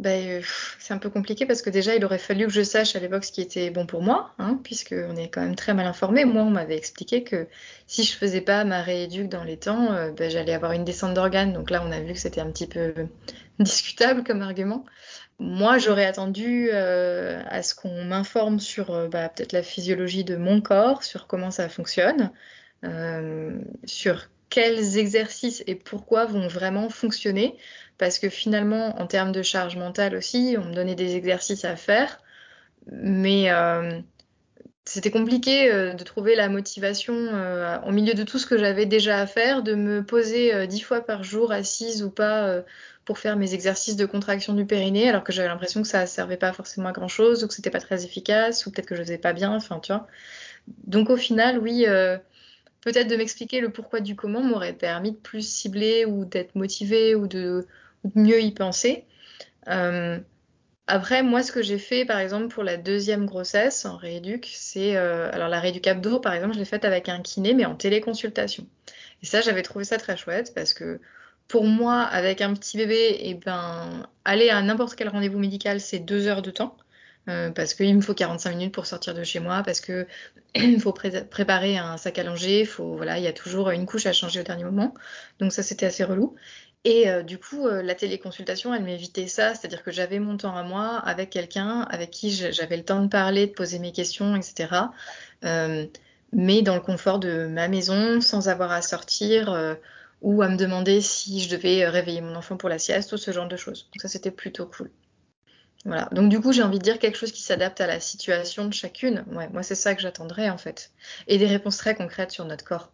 Ben, c'est un peu compliqué parce que déjà, il aurait fallu que je sache à l'époque ce qui était bon pour moi, hein, puisqu'on est quand même très mal informé. Moi, on m'avait expliqué que si je faisais pas ma rééduque dans les temps, euh, ben, j'allais avoir une descente d'organes. Donc là, on a vu que c'était un petit peu discutable comme argument. Moi, j'aurais attendu euh, à ce qu'on m'informe sur euh, bah, peut-être la physiologie de mon corps, sur comment ça fonctionne, sur quels exercices et pourquoi vont vraiment fonctionner parce que finalement, en termes de charge mentale aussi, on me donnait des exercices à faire, mais euh, c'était compliqué euh, de trouver la motivation euh, au milieu de tout ce que j'avais déjà à faire, de me poser dix fois par jour assise ou pas pour faire mes exercices de contraction du périnée, alors que j'avais l'impression que ça servait pas forcément à grand chose, ou que c'était pas très efficace, ou peut-être que je faisais pas bien, enfin tu vois. Donc au final, oui peut-être de m'expliquer le pourquoi du comment m'aurait permis de plus cibler ou d'être motivée ou de mieux y penser. Euh, après, moi, ce que j'ai fait, par exemple, pour la deuxième grossesse en rééduc, c'est euh, alors la rééduc abdo, par exemple, je l'ai faite avec un kiné, mais en téléconsultation. Et ça, j'avais trouvé ça très chouette parce que pour moi, avec un petit bébé, eh ben, aller à n'importe quel rendez-vous médical, c'est deux heures de temps. Euh, parce qu'il me faut 45 minutes pour sortir de chez moi, parce que il faut préparer un sac à langer, faut voilà, il y a toujours une couche à changer au dernier moment. Donc ça c'était assez relou. Et euh, du coup, euh, la téléconsultation, elle m'évitait ça, c'est-à-dire que j'avais mon temps à moi avec quelqu'un avec qui j'avais le temps de parler, de poser mes questions, etc. Euh, mais dans le confort de ma maison, sans avoir à sortir ou à me demander si je devais réveiller mon enfant pour la sieste ou ce genre de choses. Donc ça, c'était plutôt cool. Voilà. Donc du coup, j'ai envie de dire quelque chose qui s'adapte à la situation de chacune. Ouais, moi, c'est ça que j'attendrais en fait. Et des réponses très concrètes sur notre corps.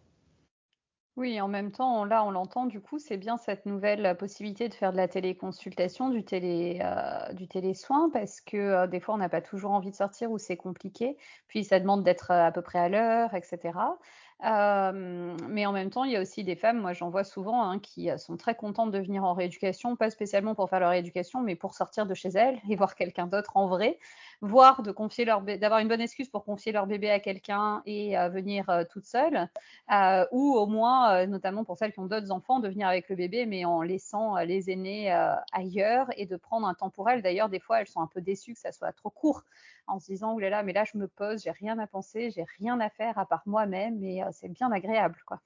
Oui, en même temps, là, on l'entend, du coup, c'est bien cette nouvelle euh, possibilité de faire de la téléconsultation, du télé, euh, du télésoin, parce que euh, des fois, on n'a pas toujours envie de sortir ou c'est compliqué. Puis, ça demande d'être à peu près à l'heure, etc. mais en même temps, il y a aussi des femmes, moi j'en vois souvent, hein, qui sont très contentes de venir en rééducation, pas spécialement pour faire leur rééducation, mais pour sortir de chez elles et voir quelqu'un d'autre en vrai voire de confier leur d'avoir une bonne excuse pour confier leur bébé à quelqu'un et euh, venir euh, toute seule, euh, ou au moins, notamment pour celles qui ont d'autres enfants, de venir avec le bébé, mais en laissant les aînés ailleurs et de prendre un temps pour elles. D'ailleurs, des fois, elles sont un peu déçues que ça soit trop court, en se disant, oulala, mais là, je me pose, j'ai rien à penser, j'ai rien à faire à part moi-même, et c'est bien agréable, quoi.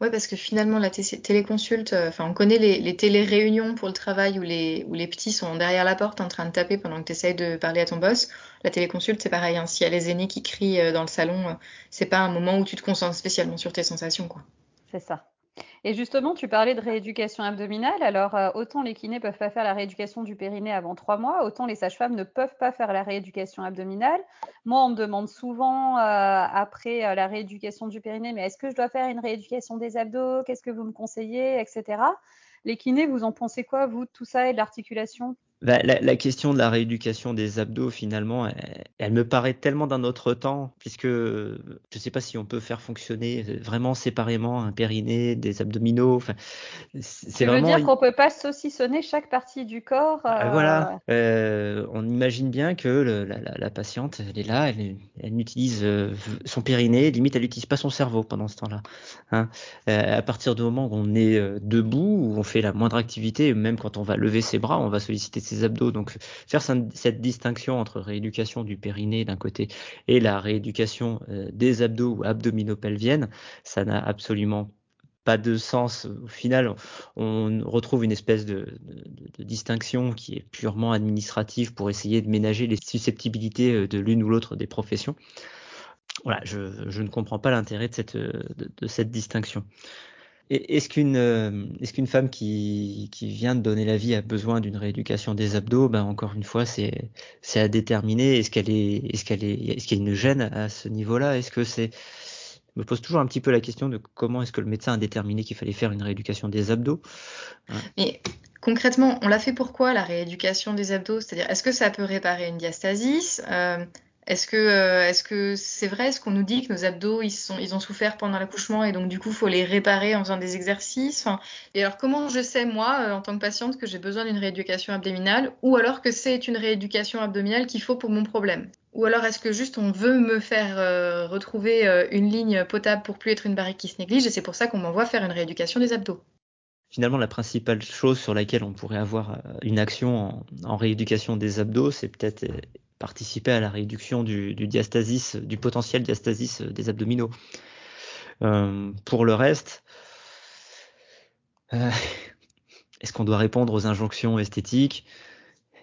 Ouais, parce que finalement, la téléconsulte, euh, enfin, on connaît les, les télé-réunions pour le travail où les, où les petits sont derrière la porte en train de taper pendant que tu essayes de parler à ton boss. La téléconsulte, c'est pareil. Hein. S'il y a les aînés qui crient euh, dans le salon, euh, c'est pas un moment où tu te concentres spécialement sur tes sensations, quoi. C'est ça. Et justement, tu parlais de rééducation abdominale. Alors, euh, autant les kinés peuvent pas faire la rééducation du périnée avant trois mois, autant les sages-femmes ne peuvent pas faire la rééducation abdominale. Moi, on me demande souvent euh, après euh, la rééducation du périnée, mais est-ce que je dois faire une rééducation des abdos? Qu'est-ce que vous me conseillez, etc. Les kinés, vous en pensez quoi, vous, de tout ça et de l'articulation? Bah, la, question de la rééducation des abdos, finalement, elle, me paraît tellement d'un autre temps, puisque je ne sais pas si on peut faire fonctionner vraiment séparément un périnée, des abdominaux. Enfin, c'est vraiment. dire qu'on peut pas saucissonner chaque partie du corps. Bah, voilà. Euh, on imagine bien que la, patiente, elle est là, elle, elle utilise euh, son périnée, limite, elle n'utilise pas son cerveau pendant ce temps-là. Hein. Euh, à partir du moment où on est debout, où on fait la moindre activité, même quand on va lever ses bras, on va solliciter abdos. Donc faire cette distinction entre rééducation du périnée d'un côté et la rééducation euh, des abdos ou abdominopelviennes, ça n'a absolument pas de sens. Au final, on retrouve une espèce de, distinction qui est purement administrative pour essayer de ménager les susceptibilité euh, de l'une ou l'autre des professions. Voilà, je, ne comprends pas l'intérêt de cette, de cette distinction. Est-ce qu'une euh, est-ce qu'une femme qui, qui vient de donner la vie a besoin d'une rééducation des abdos? Ben encore une fois, c'est c'est à déterminer. Est-ce qu'elle est est-ce qu'elle est est-ce qu'il y a une gêne à ce niveau-là? Est-ce que c'est je me pose toujours un petit peu la question de comment est-ce que le médecin a déterminé qu'il fallait faire une rééducation des abdos? Mais concrètement, on l'a fait pourquoi la rééducation des abdos? C'est-à-dire, est-ce que ça peut réparer une diastasis? Euh, Est-ce que euh, est-ce que c'est vrai Est-ce qu'on nous dit que nos abdos ils ont souffert pendant l'accouchement et donc du coup faut les réparer en faisant des exercices? Et alors comment je sais moi euh, en tant que patiente que j'ai besoin d'une rééducation abdominale ou alors que c'est une rééducation abdominale qu'il faut pour mon problème? Ou alors est-ce que juste on veut me faire euh, retrouver une ligne potable pour plus être une barrique qui se néglige et c'est pour ça qu'on m'envoie faire une rééducation des abdos? Finalement, la principale chose sur laquelle on pourrait avoir une action en rééducation des abdos, c'est peut-être participer à la réduction du, diastasis, du potentiel diastasis des abdominaux. Euh, pour le reste, euh, est-ce qu'on doit répondre aux injonctions esthétiques?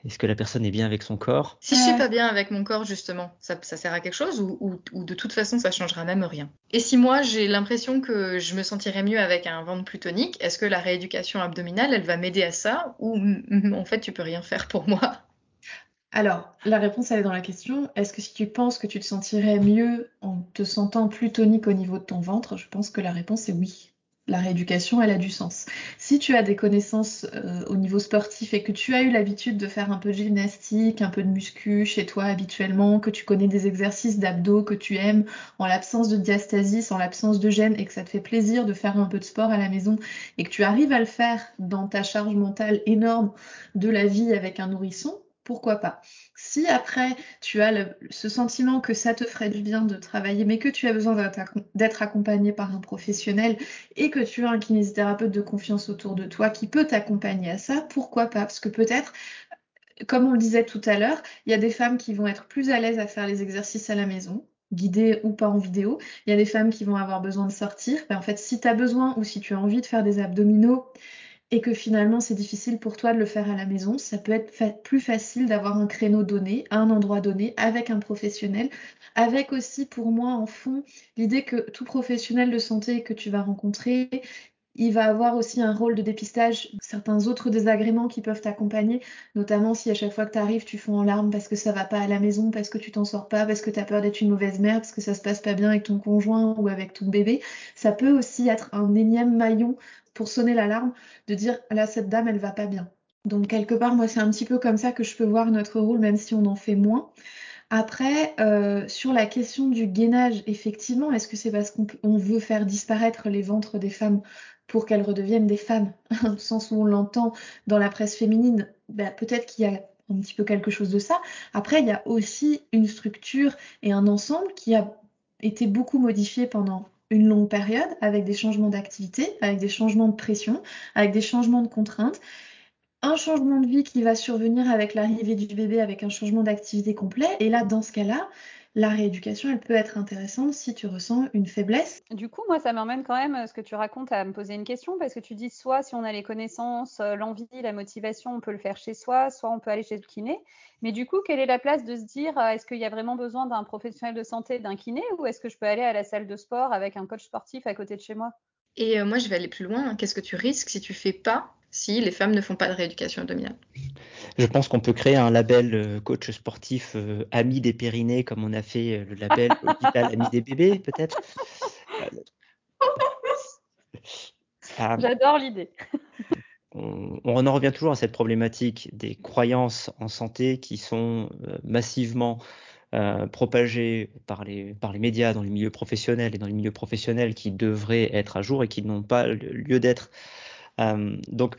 Est-ce que la personne est bien avec son corps? Si je suis pas bien avec mon corps, justement, ça, sert à quelque chose ou, de toute façon ça changera même rien? Et si moi j'ai l'impression que je me sentirais mieux avec un ventre plus tonique, est-ce que la rééducation abdominale, elle va m'aider à ça ou en fait tu peux rien faire pour moi? Alors, la réponse, elle est dans la question. Est-ce que si tu penses que tu te sentirais mieux en te sentant plus tonique au niveau de ton ventre, je pense que la réponse est oui. La rééducation, elle a du sens. Si tu as des connaissances euh, au niveau sportif et que tu as eu l'habitude de faire un peu de gymnastique, un peu de muscu chez toi habituellement, que tu connais des exercices d'abdos que tu aimes, en l'absence de diastasis, en l'absence de gêne et que ça te fait plaisir de faire un peu de sport à la maison et que tu arrives à le faire dans ta charge mentale énorme de la vie avec un nourrisson, pourquoi pas Si après tu as ce sentiment que ça te ferait du bien de travailler, mais que tu as besoin d'être accompagné par un professionnel et que tu as un kinésithérapeute de confiance autour de toi qui peut t'accompagner à ça, pourquoi pas? Parce que peut-être comme on le disait tout à l'heure, il y a des femmes qui vont être plus à l'aise à faire les exercices à la maison, guidés ou pas en vidéo. Il y a des femmes qui vont avoir besoin de sortir. Ben, en fait, si tu as besoin ou si tu as envie de faire des abdominaux, et que finalement c'est difficile pour toi de le faire à la maison, ça peut être plus facile d'avoir un créneau donné, un endroit donné, avec un professionnel, avec aussi pour moi en fond l'idée que tout professionnel de santé que tu vas rencontrer, il va avoir aussi un rôle de dépistage, certains autres désagréments qui peuvent t'accompagner, notamment si à chaque fois que tu arrives, tu fonds en larmes parce que ça va pas à la maison, parce que tu t'en sors pas, parce que tu as peur d'être une mauvaise mère, parce que ça se passe pas bien avec ton conjoint ou avec ton bébé. Ça peut aussi être un énième maillon pour sonner l'alarme de dire là cette dame elle va pas bien. Donc quelque part moi c'est un petit peu comme ça que je peux voir notre rôle même si on en fait moins. Après, euh, sur la question du gainage, effectivement, est-ce que c'est parce qu'on veut faire disparaître les ventres des femmes pour qu'elles redeviennent des femmes, au sens où on l'entend dans la presse féminine ben, Peut-être qu'il y a un petit peu quelque chose de ça. Après, il y a aussi une structure et un ensemble qui a été beaucoup modifié pendant une longue période avec des changements d'activité, avec des changements de pression, avec des changements de contraintes, un changement de vie qui va survenir avec l'arrivée du bébé, avec un changement d'activité complet. Et là, dans ce cas-là, la rééducation, elle peut être intéressante si tu ressens une faiblesse. Du coup, moi, ça m'emmène quand même, euh, ce que tu racontes, à me poser une question, parce que tu dis soit si on a les connaissances, euh, l'envie, la motivation, on peut le faire chez soi, soit on peut aller chez le kiné. Mais du coup, quelle est la place de se dire, euh, est-ce qu'il y a vraiment besoin d'un professionnel de santé, d'un kiné, ou est-ce que je peux aller à la salle de sport avec un coach sportif à côté de chez moi? Et moi, je vais aller plus loin. Qu'est-ce que tu risques si tu fais pas si les femmes ne font pas de rééducation abdominale. Je pense qu'on peut créer un label euh, coach sportif euh, ami des périnées, comme on a fait euh, le label hôpital ami des bébés, peut-être. J'adore l'idée. On, en revient toujours à cette problématique des croyances en santé qui sont massivement propagées par les, par les médias dans les milieux professionnels et dans les milieux professionnels qui devraient être à jour et qui n'ont pas lieu d'être euh, donc,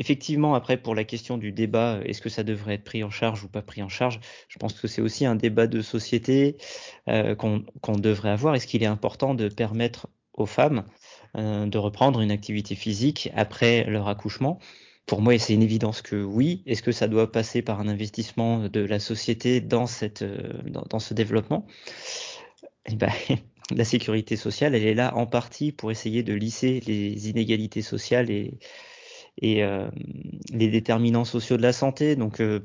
Effectivement, après, pour la question du débat, est-ce que ça devrait être pris en charge ou pas pris en charge Je pense que c'est aussi un débat de société euh, qu'on devrait avoir. Est-ce qu'il est important de permettre aux femmes de reprendre une activité physique après leur accouchement? Pour moi, c'est une évidence que oui. Est-ce que ça doit passer par un investissement de la société dans, cette, dans, dans ce développement? Eh ben, la sécurité sociale, elle est là en partie pour essayer de lisser les inégalités sociales et, euh, les déterminants sociaux de la santé. Donc, euh,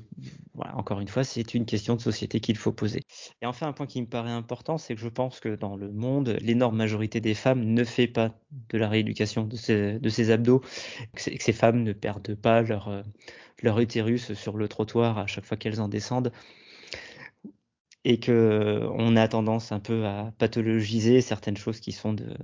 encore une fois, c'est une question de société qu'il faut poser. Et enfin, un point qui me paraît important, c'est que je pense que dans le monde, l'énorme majorité des femmes ne fait pas de la rééducation de ses abdos, que, ces femmes ne perdent pas euh, leur utérus sur le trottoir à chaque fois qu'elles en descendent et que on a tendance un peu à pathologiser certaines choses qui sont de,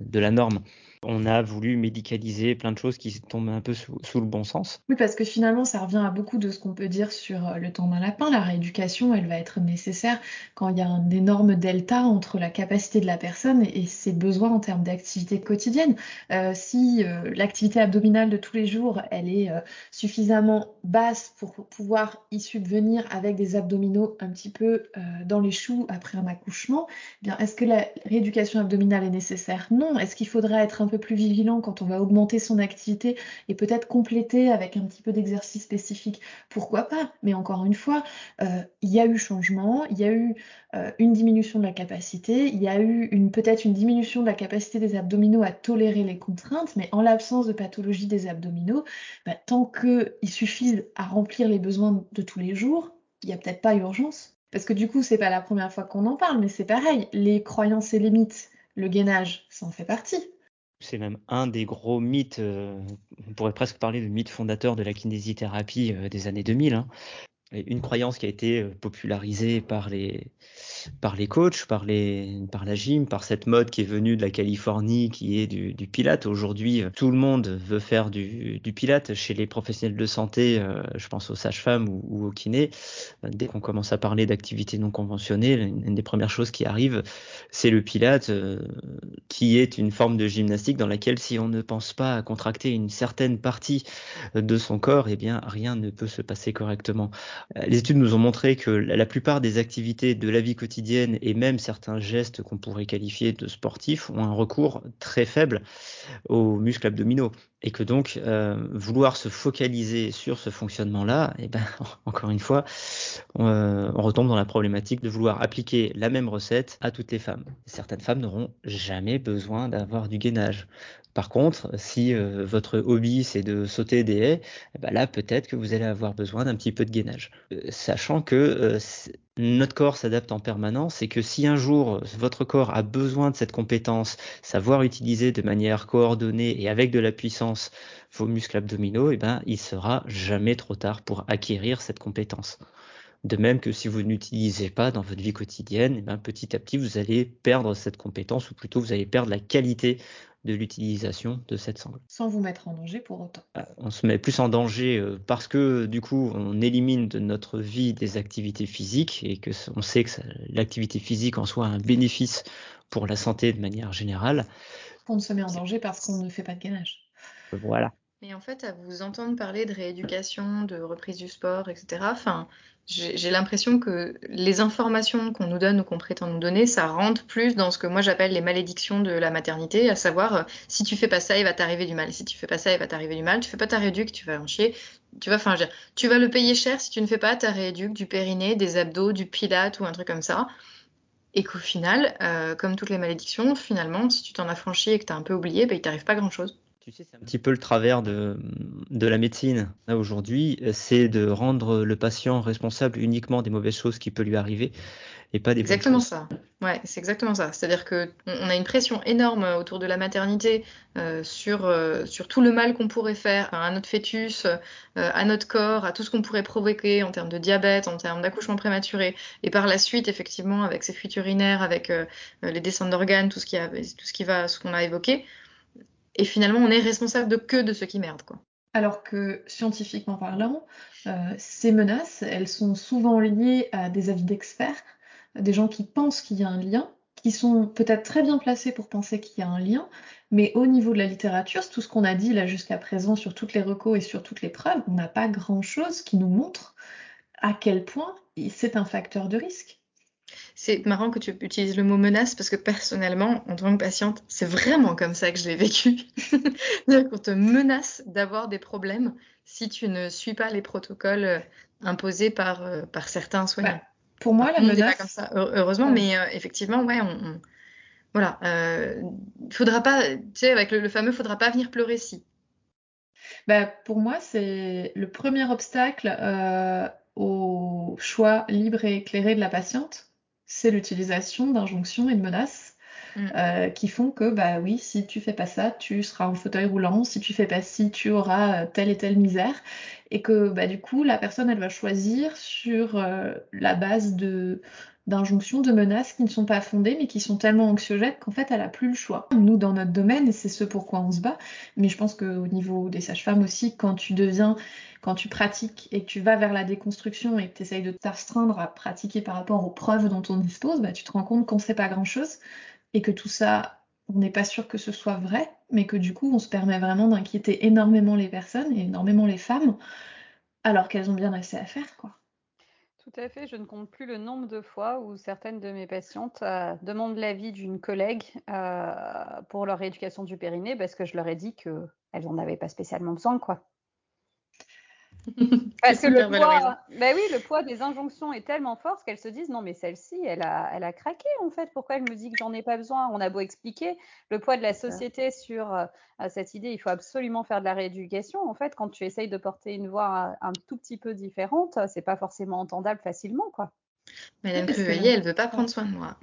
de, la norme. On a voulu médicaliser plein de choses qui tombent un peu sous, le bon sens. Oui, parce que finalement, ça revient à beaucoup de ce qu'on peut dire sur euh, le temps d'un lapin. La rééducation, elle va être nécessaire quand il y a un énorme delta entre la capacité de la personne et, ses besoins en termes d'activité quotidienne. Euh, si euh, l'activité abdominale de tous les jours, elle est suffisamment basse pour pouvoir y subvenir avec des abdominaux un petit peu dans les choux après un accouchement, eh bien, est-ce que la rééducation abdominale est nécessaire? Non. Est-ce qu'il faudra être un peu plus vigilant quand on va augmenter son activité et peut-être compléter avec un petit peu d'exercice spécifique Pourquoi pas? Mais encore une fois, euh, il y a eu changement, il y a eu euh, une diminution de la capacité, il y a eu une peut-être une diminution de la capacité des abdominaux à tolérer les contraintes, mais en l'absence de pathologie des abdominaux, bah, tant qu'ils suffisent à remplir les besoins de tous les jours, il n'y a peut-être pas urgence. Parce que du coup, c'est pas la première fois qu'on en parle, mais c'est pareil. Les croyances et les mythes, le gainage, ça en fait partie. C'est même un des gros mythes, euh, on pourrait presque parler de mythe fondateur de la kinésithérapie euh, des années 2000. Hein. Une croyance qui a été euh, popularisée par les, par les coachs, par, les, par la gym, par cette mode qui est venue de la Californie, qui est du, du pilate. Aujourd'hui, euh, tout le monde veut faire du, du, pilate. Chez les professionnels de santé, euh, je pense aux sages-femmes ou, ou, aux kinés, dès qu'on commence à parler d'activités non conventionnelles, une, des premières choses qui arrivent, c'est le pilate, qui est une forme de gymnastique dans laquelle si on ne pense pas à contracter une certaine partie de son corps, eh bien rien ne peut se passer correctement. Les études nous ont montré que la plupart des activités de la vie quotidienne et même certains gestes qu'on pourrait qualifier de sportifs ont un recours très faible aux muscles abdominaux et que donc euh, vouloir se focaliser sur ce fonctionnement-là, et eh ben encore une fois, on, euh, on, retombe dans la problématique de vouloir appliquer la même recette à toutes les femmes. Certaines femmes n'auront jamais besoin d'avoir du gainage. Par contre, si euh, votre hobby c'est de sauter des haies, eh ben là peut-être que vous allez avoir besoin d'un petit peu de gainage. Sachant que notre corps s'adapte en permanence et que si un jour votre corps a besoin de cette compétence, savoir utiliser de manière coordonnée et avec de la puissance vos muscles abdominaux, eh ben il sera jamais trop tard pour acquérir cette compétence. De même que si vous n'utilisez pas dans votre vie quotidienne, eh ben, petit à petit, vous allez perdre cette compétence, ou plutôt vous allez perdre la qualité de l'utilisation de cette sangle. Sans vous mettre en danger pour autant. Euh, on se met plus en danger euh, parce que du coup on élimine de notre vie des activités physiques et que on sait que l'activité physique en soi a un bénéfice pour la santé de manière générale. On se met en danger parce qu'on ne fait pas de gainage. Voilà. Et en fait, à vous entendre parler de rééducation, de reprise du sport, etc., enfin, j'ai l'impression que les informations qu'on nous donne ou qu'on prétend nous donner, ça rentre plus dans ce que moi j'appelle les malédictions de la maternité, à savoir euh, si tu fais pas ça, il va t'arriver du mal. Si tu fais pas ça, il va t'arriver du mal. Tu fais pas ta rééduque, tu vas en chier. Tu vas, enfin, tu vas le payer cher si tu ne fais pas ta rééduque, du périnée, des abdos, du pilate ou un truc comme ça. Et qu'au final, euh, comme toutes les malédictions, finalement, si tu t'en as franchi et que tu as un peu oublié, ben, il t'arrive pas grand chose. Tu sais, c'est un petit peu le travers de, de la médecine. Aujourd'hui, c'est de rendre le patient responsable uniquement des mauvaises choses qui peuvent lui arriver et pas des Exactement ça. Ouais, c'est exactement ça. C'est-à-dire que on a une pression énorme autour de la maternité euh, sur, euh, sur tout le mal qu'on pourrait faire à notre fœtus, euh, à notre corps, à tout ce qu'on pourrait provoquer en termes de diabète, en termes d'accouchement prématuré. Et par la suite, effectivement, avec ces fuites urinaires, avec les descentes d'organes, tout ce qui a, tout ce qui va, ce qu'on a évoqué et finalement, on est responsable de que de ce qui merde, quoi. Alors que scientifiquement parlant, euh, ces menaces, elles sont souvent liées à des avis d'experts, des gens qui pensent qu'il y a un lien, qui sont peut-être très bien placés pour penser qu'il y a un lien, mais au niveau de la littérature, tout ce qu'on a dit là jusqu'à présent sur toutes les recos et sur toutes les preuves, on n'a pas grand-chose qui nous montre à quel point c'est un facteur de risque. C'est marrant que tu utilises le mot menace parce que personnellement, en tant que patiente, c'est vraiment comme ça que je l'ai vécu. C'est-à-dire qu'on te menace d'avoir des problèmes si tu ne suis pas les protocoles euh, imposés par, euh, par certains soignants. Bah, pour moi, la menace. Pas comme ça, heureusement, mais euh, effectivement, ouais, on, voilà. Il faudra pas, tu sais, avec le, fameux, faudra pas venir pleurer si. Bah, pour moi, c'est le premier obstacle au choix libre et éclairé de la patiente c'est l'utilisation d'injonctions et de menaces mm. euh, qui font que, bah oui, si tu fais pas ça, tu seras en fauteuil roulant, si tu fais pas ci, tu auras euh, telle et telle misère. Et que, bah du coup, la personne, elle va choisir sur euh, la base de d'injonctions, de menaces qui ne sont pas fondées, mais qui sont tellement anxiogènes qu'en fait, elle a plus le choix. Nous, dans notre domaine, et c'est ce pourquoi on se bat, mais je pense qu'au niveau des sages-femmes aussi, quand tu deviens, quand tu pratiques et que tu vas vers la déconstruction et que tu essayes de t'astreindre à pratiquer par rapport aux preuves dont on dispose, bah, tu te rends compte qu'on ne sait pas grand-chose et que tout ça, on n'est pas sûr que ce soit vrai, mais que du coup, on se permet vraiment d'inquiéter énormément les personnes et énormément les femmes, alors qu'elles ont bien assez à faire, quoi. Tout à fait, je ne compte plus le nombre de fois où certaines de mes patientes euh, demandent l'avis d'une collègue euh, pour leur rééducation du périnée parce que je leur ai dit qu'elles n'en avaient pas spécialement besoin, quoi. Parce que le poids, bah oui, le poids des injonctions est tellement fort qu'elles se disent non mais celle-ci, elle a, elle a craqué en fait. Pourquoi elle me dit que j'en ai pas besoin? On a beau expliquer le poids de la société sur euh, cette idée, il faut absolument faire de la rééducation. En fait, quand tu essayes de porter une voix un, tout petit peu différente, c'est pas forcément entendable facilement, quoi. Madame Crevelier, elle veut pas prendre soin de moi.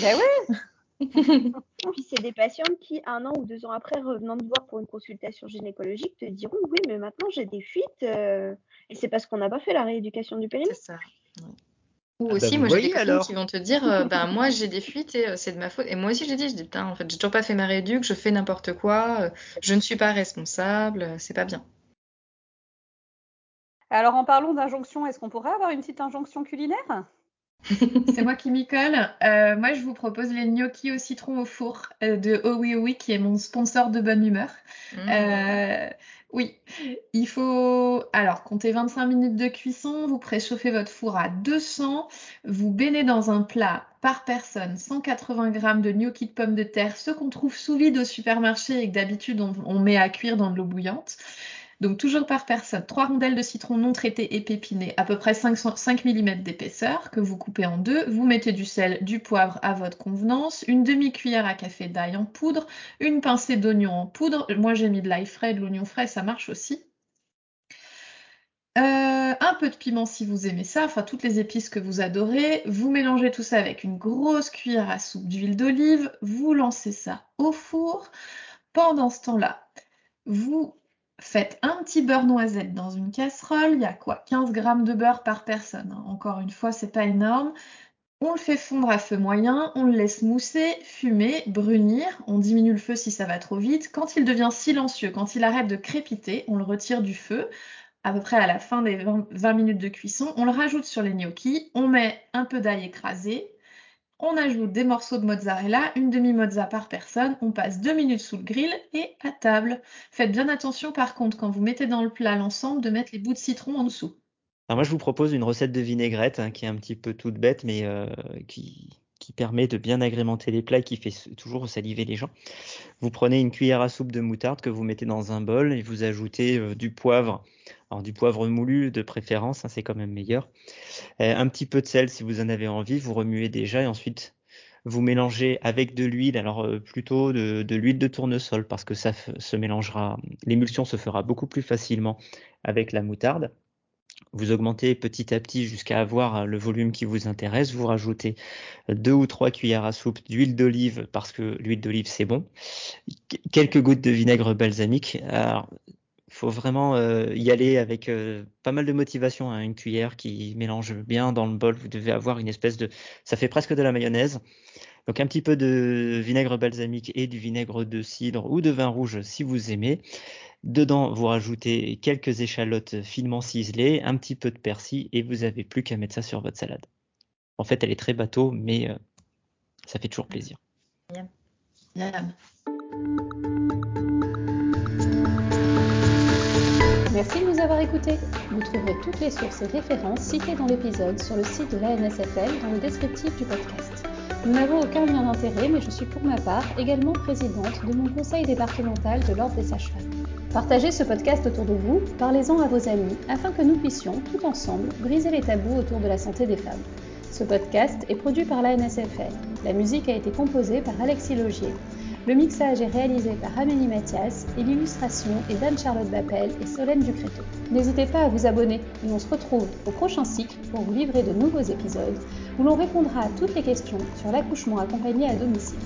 Ben oui. Puis c'est des patientes qui, un an ou deux ans après, revenant te voir pour une consultation gynécologique, te diront oui, mais maintenant j'ai des fuites euh, et c'est parce qu'on n'a pas fait la rééducation du périnée. C'est ça. Ou ah bah, aussi, moi j'ai des copines qui vont te dire euh, ben moi j'ai des fuites et euh, c'est de ma faute. Et moi aussi j'ai dit, je dis putain, en fait, j'ai toujours pas fait ma rééduque, je fais n'importe quoi, je ne suis pas responsable, c'est pas bien. Alors en parlant d'injonction, est-ce qu'on pourrait avoir une petite injonction culinaire? C'est moi qui m'y colle. Euh, moi, je vous propose les gnocchis au citron au four euh, de Oh Oui Oui, qui est mon sponsor de bonne humeur. Mmh. Euh, oui, il faut alors compter 25 minutes de cuisson. Vous préchauffez votre four à 200. Vous baignez dans un plat par personne 180 g de gnocchis de pommes de terre, ceux qu'on trouve sous vide au supermarché et que d'habitude on met à cuire dans de l'eau bouillante. Donc toujours par personne, trois rondelles de citron non traitées et pépinées, à peu près 5, 5 mm d'épaisseur, que vous coupez en deux. Vous mettez du sel, du poivre à votre convenance, une demi-cuillère à café d'ail en poudre, une pincée d'oignon en poudre. Moi j'ai mis de l'ail frais, de l'oignon frais, ça marche aussi. Euh, un peu de piment si vous aimez ça, enfin toutes les épices que vous adorez. Vous mélangez tout ça avec une grosse cuillère à soupe d'huile d'olive. Vous lancez ça au four. Pendant ce temps-là, vous Faites un petit beurre noisette dans une casserole. Il y a quoi? 15 g de beurre par personne. Hein. Encore une fois, c'est pas énorme. On le fait fondre à feu moyen, on le laisse mousser, fumer, brunir. On diminue le feu si ça va trop vite. Quand il devient silencieux, quand il arrête de crépiter, on le retire du feu. À peu près à la fin des 20 minutes de cuisson, on le rajoute sur les gnocchis. On met un peu d'ail écrasé, on ajoute des morceaux de mozzarella, une demi-mozza par personne, on passe deux minutes sous le grill et à table. Faites bien attention par contre quand vous mettez dans le plat l'ensemble de mettre les bouts de citron en dessous. Alors moi je vous propose une recette de vinaigrette hein, qui est un petit peu toute bête mais euh, qui, permet de bien agrémenter les plats et qui fait toujours saliver les gens. Vous prenez une cuillère à soupe de moutarde que vous mettez dans un bol et vous ajoutez euh, du poivre, du poivre moulu de préférence, hein, c'est quand même meilleur. Euh, un petit peu de sel si vous en avez envie, vous remuez déjà et ensuite vous mélangez avec de l'huile, alors euh, plutôt de, l'huile de tournesol parce que ça se mélangera, l'émulsion se fera beaucoup plus facilement avec la moutarde. Vous augmentez petit à petit jusqu'à avoir euh, le volume qui vous intéresse. Vous rajoutez deux ou trois cuillères à soupe d'huile d'olive parce que l'huile d'olive c'est bon. Quelques gouttes de vinaigre balsamique. Faut vraiment euh, y aller avec euh, pas mal de motivation. Hein. Une cuillère qui mélange bien dans le bol. Vous devez avoir une espèce de, ça fait presque de la mayonnaise. Donc un petit peu de vinaigre balsamique et du vinaigre de cidre ou de vin rouge si vous aimez. Dedans, vous rajoutez quelques échalotes finement ciselées, un petit peu de persil et vous n'avez plus qu'à mettre ça sur votre salade. En fait, elle est très bateau, mais euh, ça fait toujours plaisir. Merci de nous avoir écoutés. Vous trouverez toutes les sources et références citées dans l'épisode sur le site de l'ANSFL dans le descriptif du podcast. Nous n'avons aucun lien d'intérêt, mais je suis pour ma part également présidente de mon conseil départemental de l'Ordre des sages-femmes. Partagez ce podcast autour de vous, parlez-en à vos amis, afin que nous puissions, tout ensemble, briser les tabous autour de la santé des femmes. Ce podcast est produit par la NSFL. La musique a été composée par Alexis Logier. Le mixage est réalisé par Amélie Mathias et l'illustration est d'Anne-Charlotte Bappel et Solène Ducréto. N'hésitez pas à vous abonner et on se retrouve au prochain cycle pour vous livrer de nouveaux épisodes où l'on répondra à toutes les questions sur l'accouchement accompagné à domicile.